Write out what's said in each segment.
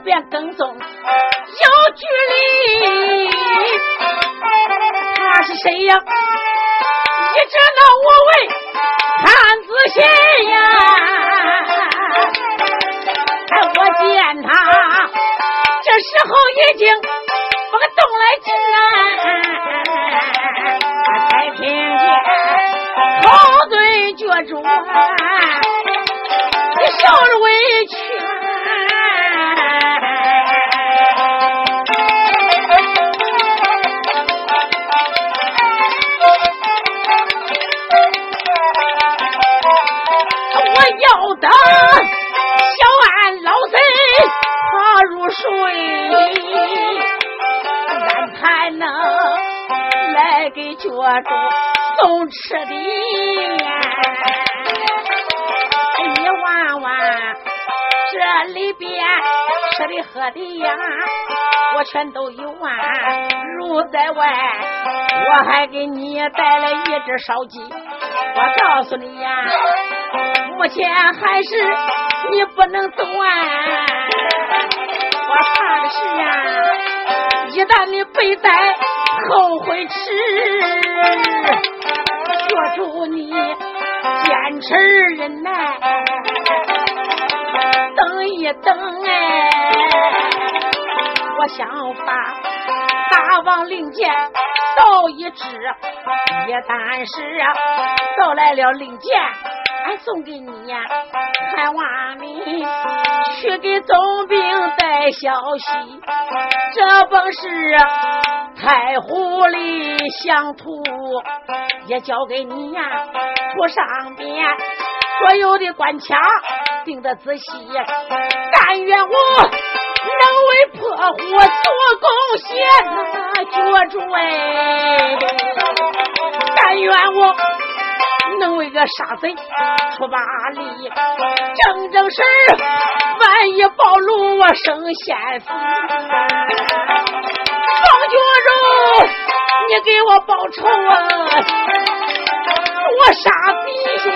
便跟踪有距离。他是谁呀？一直那我为看仔细呀，哎，我见他这时候已经不动来劲，才听见好嘴脚住，脚中送吃的，一万万这里边吃的喝的呀，我全都有啊。如在外，我还给你带来一只烧鸡。我告诉你呀，目前还是你不能走啊。我怕的是呀，一旦你被逮。后悔迟，说出你坚持忍耐，等一等哎，我想把大王令箭到一支，一旦是到来了令箭。俺送给你呀，还望你去给总兵带消息。这本是太湖里乡图，也交给你呀。图上边所有的关卡定的仔细，但愿我能为破获做贡献，绝主哎！但愿我。能为个杀贼出把力，正正事万一暴露，我生先死。方觉荣，你给我报仇啊！我杀敌先。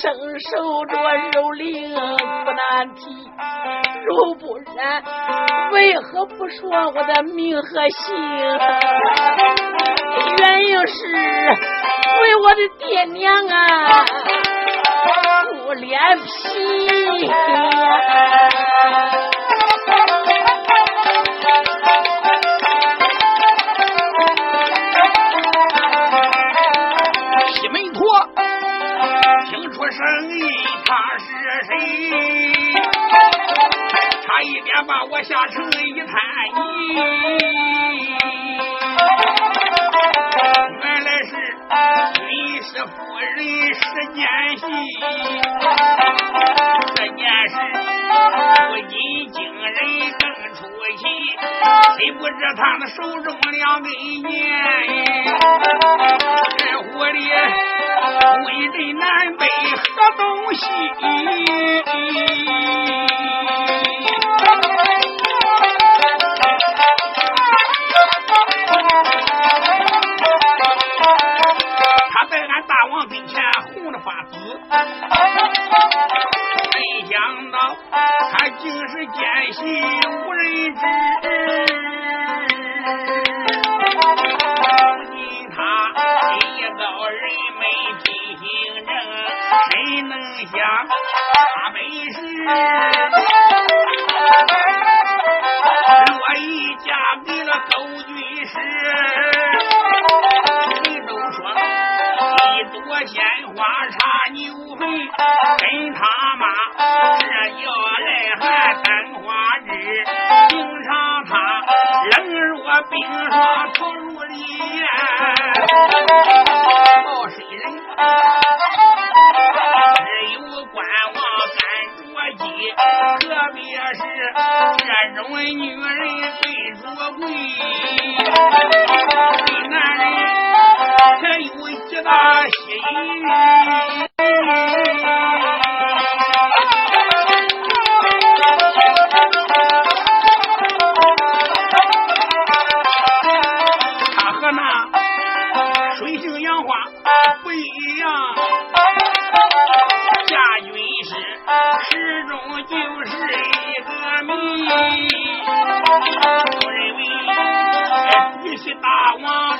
生受着蹂躏不难提。如不然，为何不说我的名和姓？原因是为我的爹娘啊，不脸皮。一朵鲜花插牛粪，跟他妈这要来还三花枝，平常他冷若冰霜，投入里烟，冒水人。特别是这种女人最着贵，对男人还有极大吸，他和那水性杨花不一样。家军师始终就是一个谜，我认为你是大王。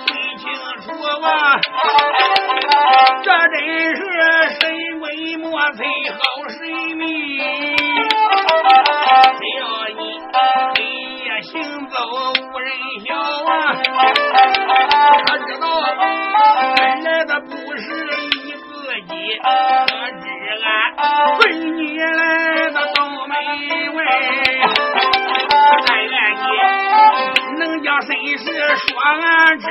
鬼莫测好神秘。只要你黑夜行走无人晓啊，他知道来的不是你自己，可知俺为你来的到门外，但愿你能将身世说俺知。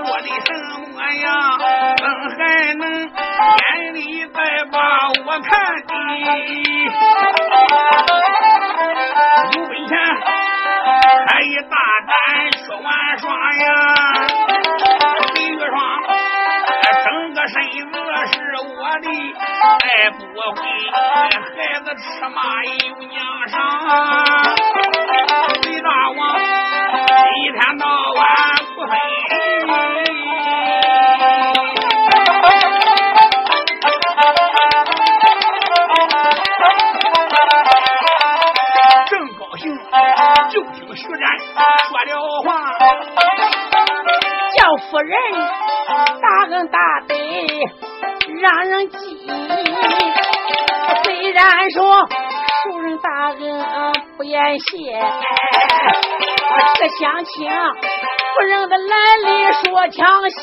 落的什么呀？怎还能眼里再把我看的？有本钱可以大胆说完耍呀！李玉霜，整个身子是我的，再不会孩子吃马有娘伤。就听徐战说了话。叫夫人大恩大德让人记。虽然说熟人大恩不言谢，这乡亲不认得来历说抢戏。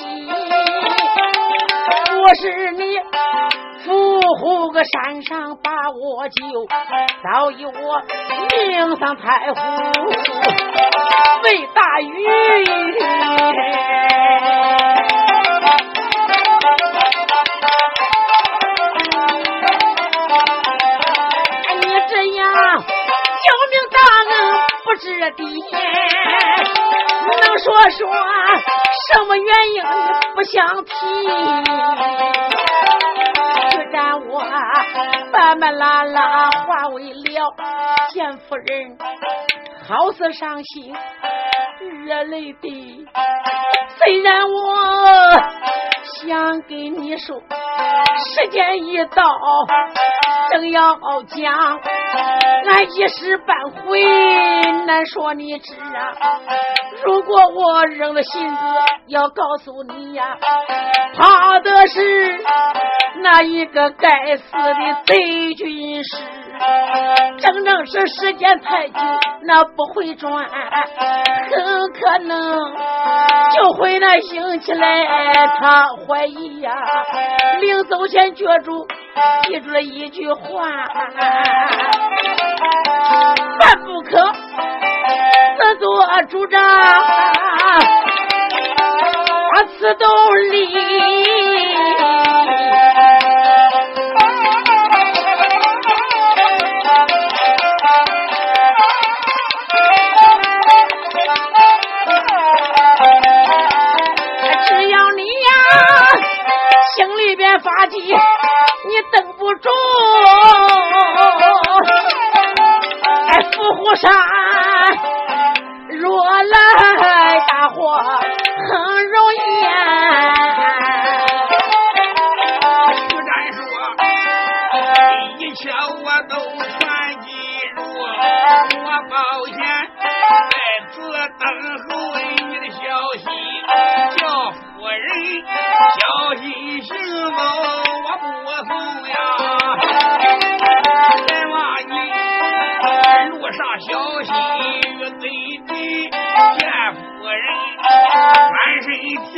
我是你夫虎个山上把我救，早已我命丧太湖为大鱼。你这样救命大恩不值得，能说说什么原因不想提？我半半拉拉化为了见夫人，好似伤心热泪的。虽然我想跟你说，时间一到，正要讲，俺一时半会难说你知啊。如果我扔了信子要告诉你呀，怕的是那一个该死的贼军师，整整是时间太久，那不会转，很可能就会那引起来他怀疑呀。临走前绝住记住了一句话：万不可自作主张，此动力。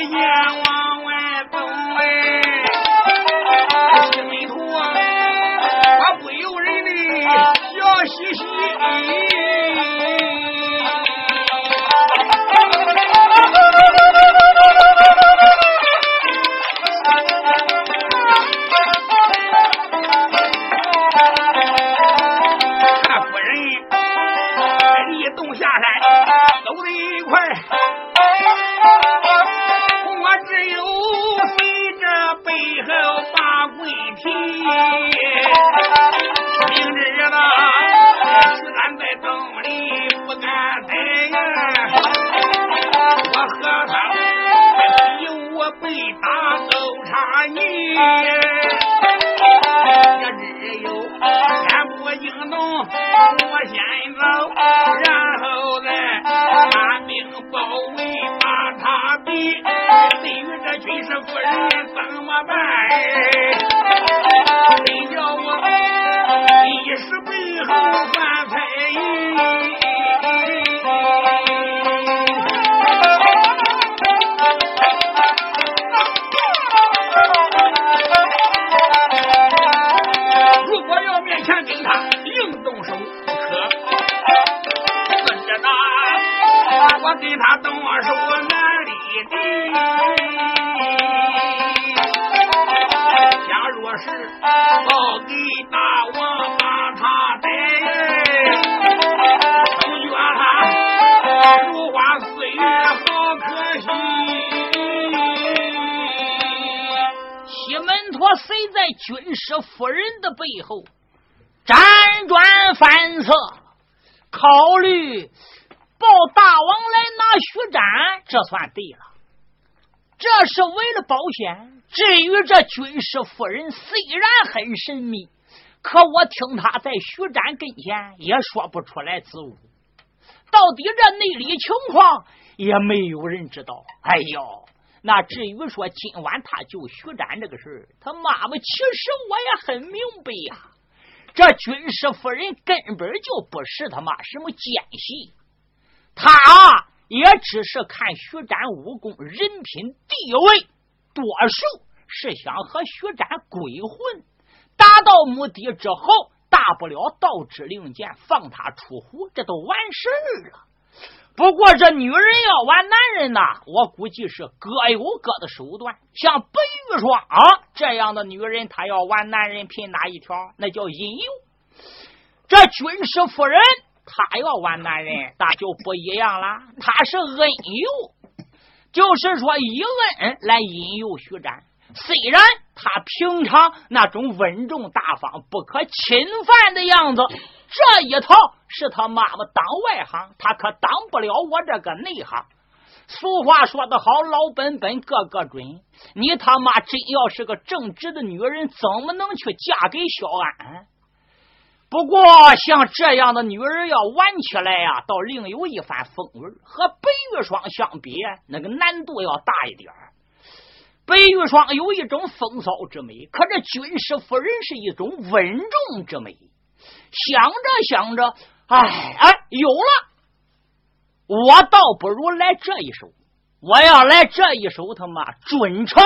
身提有我被打都差你，也只有天不应动，我先走，然后再把兵包围把他逼。对于这军师夫人怎么办？谁叫我一时背后犯在军师夫人的背后辗转反侧，考虑报大王来拿徐展，这算对了。这是为了保险。至于这军师夫人，虽然很神秘，可我听他在徐展跟前也说不出来字物。到底这内里情况，也没有人知道。哎呦！那至于说今晚他救徐展这个事他妈妈，其实我也很明白呀。这军师夫人根本就不是他妈什么奸细，他也只是看徐展武功、人品、地位，多数是想和徐展鬼混，达到目的之后，大不了道之令箭，放他出湖，这都完事了。不过这女人要玩男人呐，我估计是各有各的手段。像白玉霜啊这样的女人，她要玩男人，凭哪一条？那叫引诱。这军师夫人，她要玩男人，那就不一样了。她是恩诱，就是说以恩来引诱徐展。虽然他平常那种稳重大方、不可侵犯的样子，这一套是他妈妈当外行，他可当不了我这个内行。俗话说得好，老本本，个个准。你他妈真要是个正直的女人，怎么能去嫁给小安？不过像这样的女人要玩起来呀，倒另有一番风味。和白玉霜相比，那个难度要大一点白玉霜有一种风骚之美，可这军师夫人是一种稳重之美。想着想着，哎哎，有了！我倒不如来这一手。我要来这一手，他妈准成！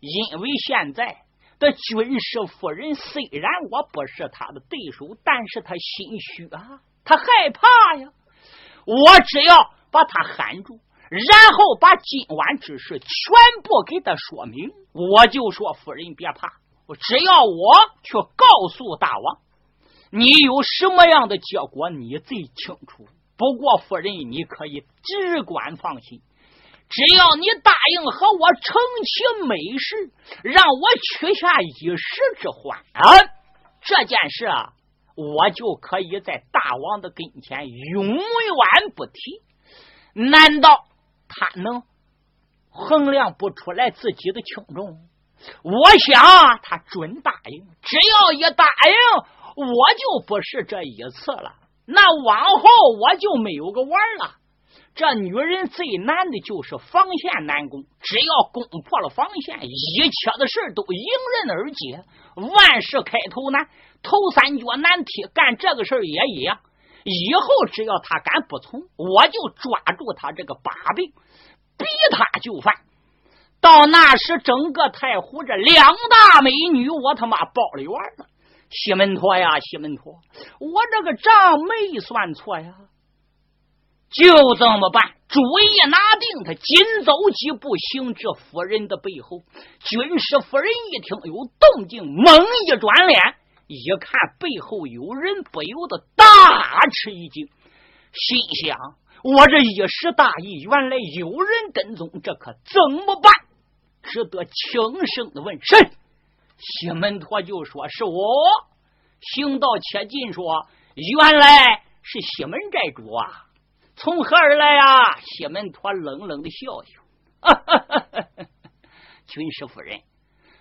因为现在的军师夫人虽然我不是他的对手，但是他心虚啊，他害怕呀。我只要把他喊住。然后把今晚之事全部给他说明，我就说夫人别怕，只要我去告诉大王，你有什么样的结果你最清楚。不过夫人你可以只管放心，只要你答应和我成其美事，让我取下一时之欢，这件事啊，我就可以在大王的跟前永远不提。难道？他能衡量不出来自己的轻重，我想他准答应。只要一答应，我就不是这一次了。那往后我就没有个玩了。这女人最难的就是防线难攻，只要攻破了防线，一切的事都迎刃而解。万事开头难，头三脚难踢，干这个事也一样。以后只要他敢不从，我就抓住他这个把柄，逼他就范。到那时，整个太湖这两大美女，我他妈包里玩了。西门陀呀，西门陀，我这个账没算错呀。就这么办，主意拿定，他紧走几步，行至夫人的背后。军师夫人一听有动静，猛一转脸。一看背后有人，不由得大吃一惊，心想：我这一时大意，原来有人跟踪，这可怎么办？只得轻声的问：“谁？西门陀就说：“是我。”行道且进说：“原来是西门寨主啊！从何而来啊？”西门陀冷冷的笑笑：“ 军师夫人，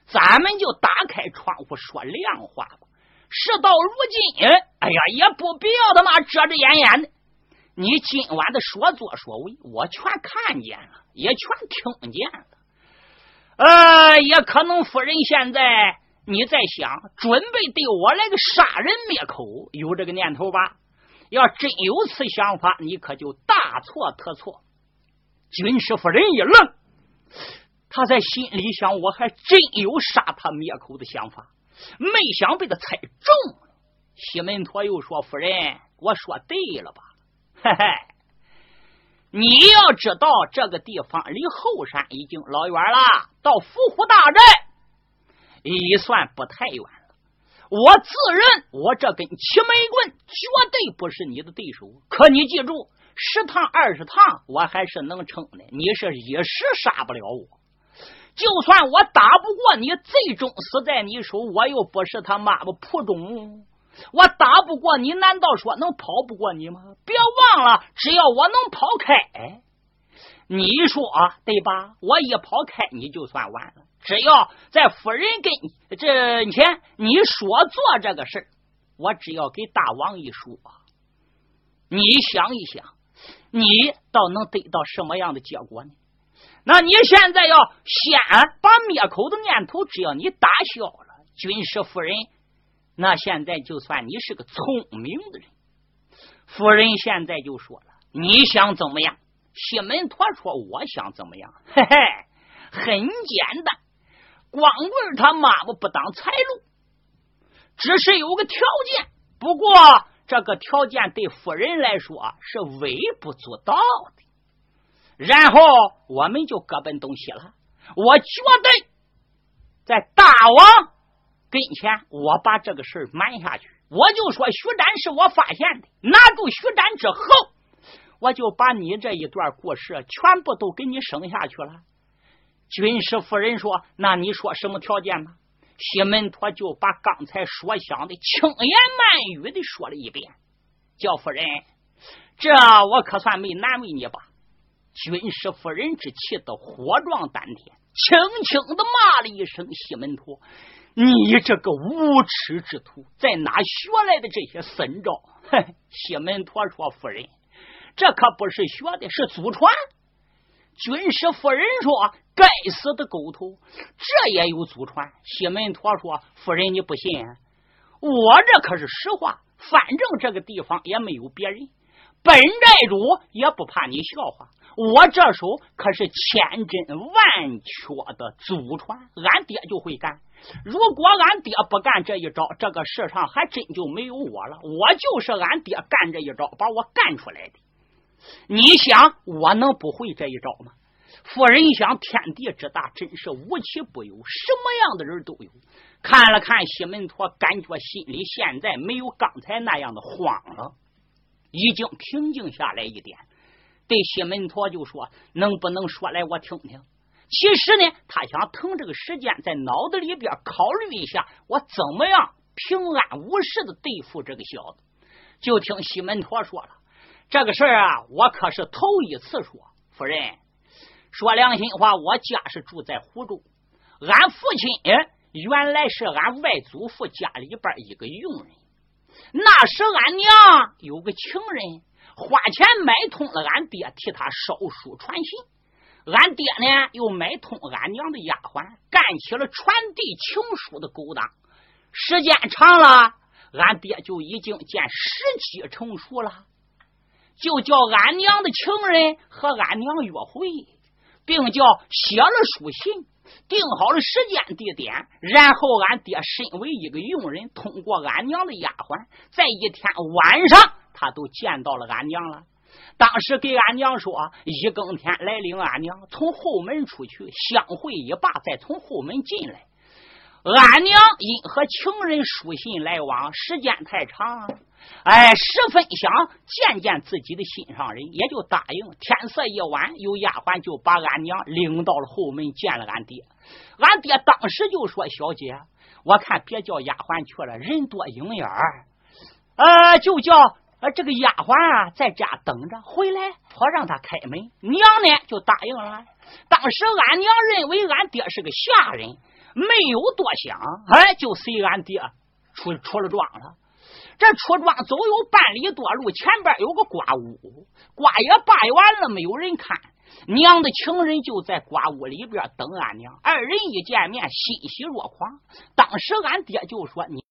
咱们就打开窗户说亮话吧。事到如今，哎呀，也不必要他妈遮遮掩掩的。你今晚的所作所为，我全看见了，也全听见了。呃，也可能夫人现在。”你在想准备对我来个杀人灭口，有这个念头吧？要真有此想法，你可就大错特错。军师夫人一愣，他在心里想：我还真有杀他灭口的想法，没想被他猜中。西门陀又说：“夫人，我说对了吧？嘿嘿，你要知道，这个地方离后山已经老远了，到伏虎大寨。”已算不太远了。我自认我这根七枚棍绝对不是你的对手，可你记住，十趟二十趟我还是能撑的。你是一时杀不了我，就算我打不过你，最终死在你手，我又不是他妈的仆中。我打不过你，难道说能跑不过你吗？别忘了，只要我能跑开，你说对吧？我一跑开，你就算完了。只要在夫人跟这前你说做这个事我只要给大王一说，你想一想，你倒能得到什么样的结果呢？那你现在要先把灭口的念头，只要你打消了，军师夫人，那现在就算你是个聪明的人。夫人现在就说了：“你想怎么样？”西门陀说：“我想怎么样？嘿嘿，很简单。”光棍他妈妈不当财路，只是有个条件。不过这个条件对夫人来说是微不足道的。然后我们就各奔东西了。我绝对在大王跟前，我把这个事儿瞒下去。我就说徐展是我发现的，拿住徐展之后，我就把你这一段故事全部都给你省下去了。军师夫人说：“那你说什么条件吗？”西门陀就把刚才所想的轻言慢语的说了一遍。叫夫人，这我可算没难为你吧？军师夫人之气得火壮丹田，轻轻的骂了一声：“西门陀，你这个无耻之徒，在哪学来的这些神招？”！西门陀说：“夫人，这可不是学的，是祖传。”军师夫人说：“该死的狗头，这也有祖传。”西门陀说：“夫人，你不信？我这可是实话。反正这个地方也没有别人，本寨主也不怕你笑话。我这手可是千真万确的祖传，俺爹就会干。如果俺爹不干这一招，这个世上还真就没有我了。我就是俺爹干这一招，把我干出来的。”你想我能不会这一招吗？夫人想，天地之大，真是无奇不有，什么样的人都有。看了看西门陀，感觉心里现在没有刚才那样的慌了，已经平静下来一点。对西门陀就说：“能不能说来我听听？”其实呢，他想腾这个时间，在脑子里边考虑一下，我怎么样平安无事的对付这个小子。就听西门陀说了。这个事儿啊，我可是头一次说。夫人，说良心话，我家是住在湖州，俺父亲原来是俺外祖父家里边一个佣人。那时俺娘有个情人，花钱买通了俺爹，替他烧书传信。俺爹呢，又买通俺娘的丫鬟，干起了传递情书的勾当。时间长了，俺爹就已经见时机成熟了。就叫俺娘的情人和俺娘约会，并叫写了书信，定好了时间地点，然后俺爹身为一个佣人，通过俺娘的丫鬟，在一天晚上，他都见到了俺娘了。当时给俺娘说，一更天来领俺娘从后门出去，相会一罢，再从后门进来。俺娘因和情人书信来往时间太长，哎，十分想见见自己的心上人，也就答应。天色一晚，有丫鬟就把俺娘领到了后门见了俺爹。俺爹当时就说：“小姐，我看别叫丫鬟去了，人多影眼儿，呃，就叫呃这个丫鬟啊在家等着，回来我让他开门。娘呢就答应了。当时俺娘认为俺爹是个下人，没有多想，哎，就随俺爹出出了庄了。这出庄走有半里多路，前边有个瓜屋，瓜也掰完了，没有人看。娘的情人就在瓜屋里边等俺娘，二人一见面欣喜若狂。当时俺爹就说：“你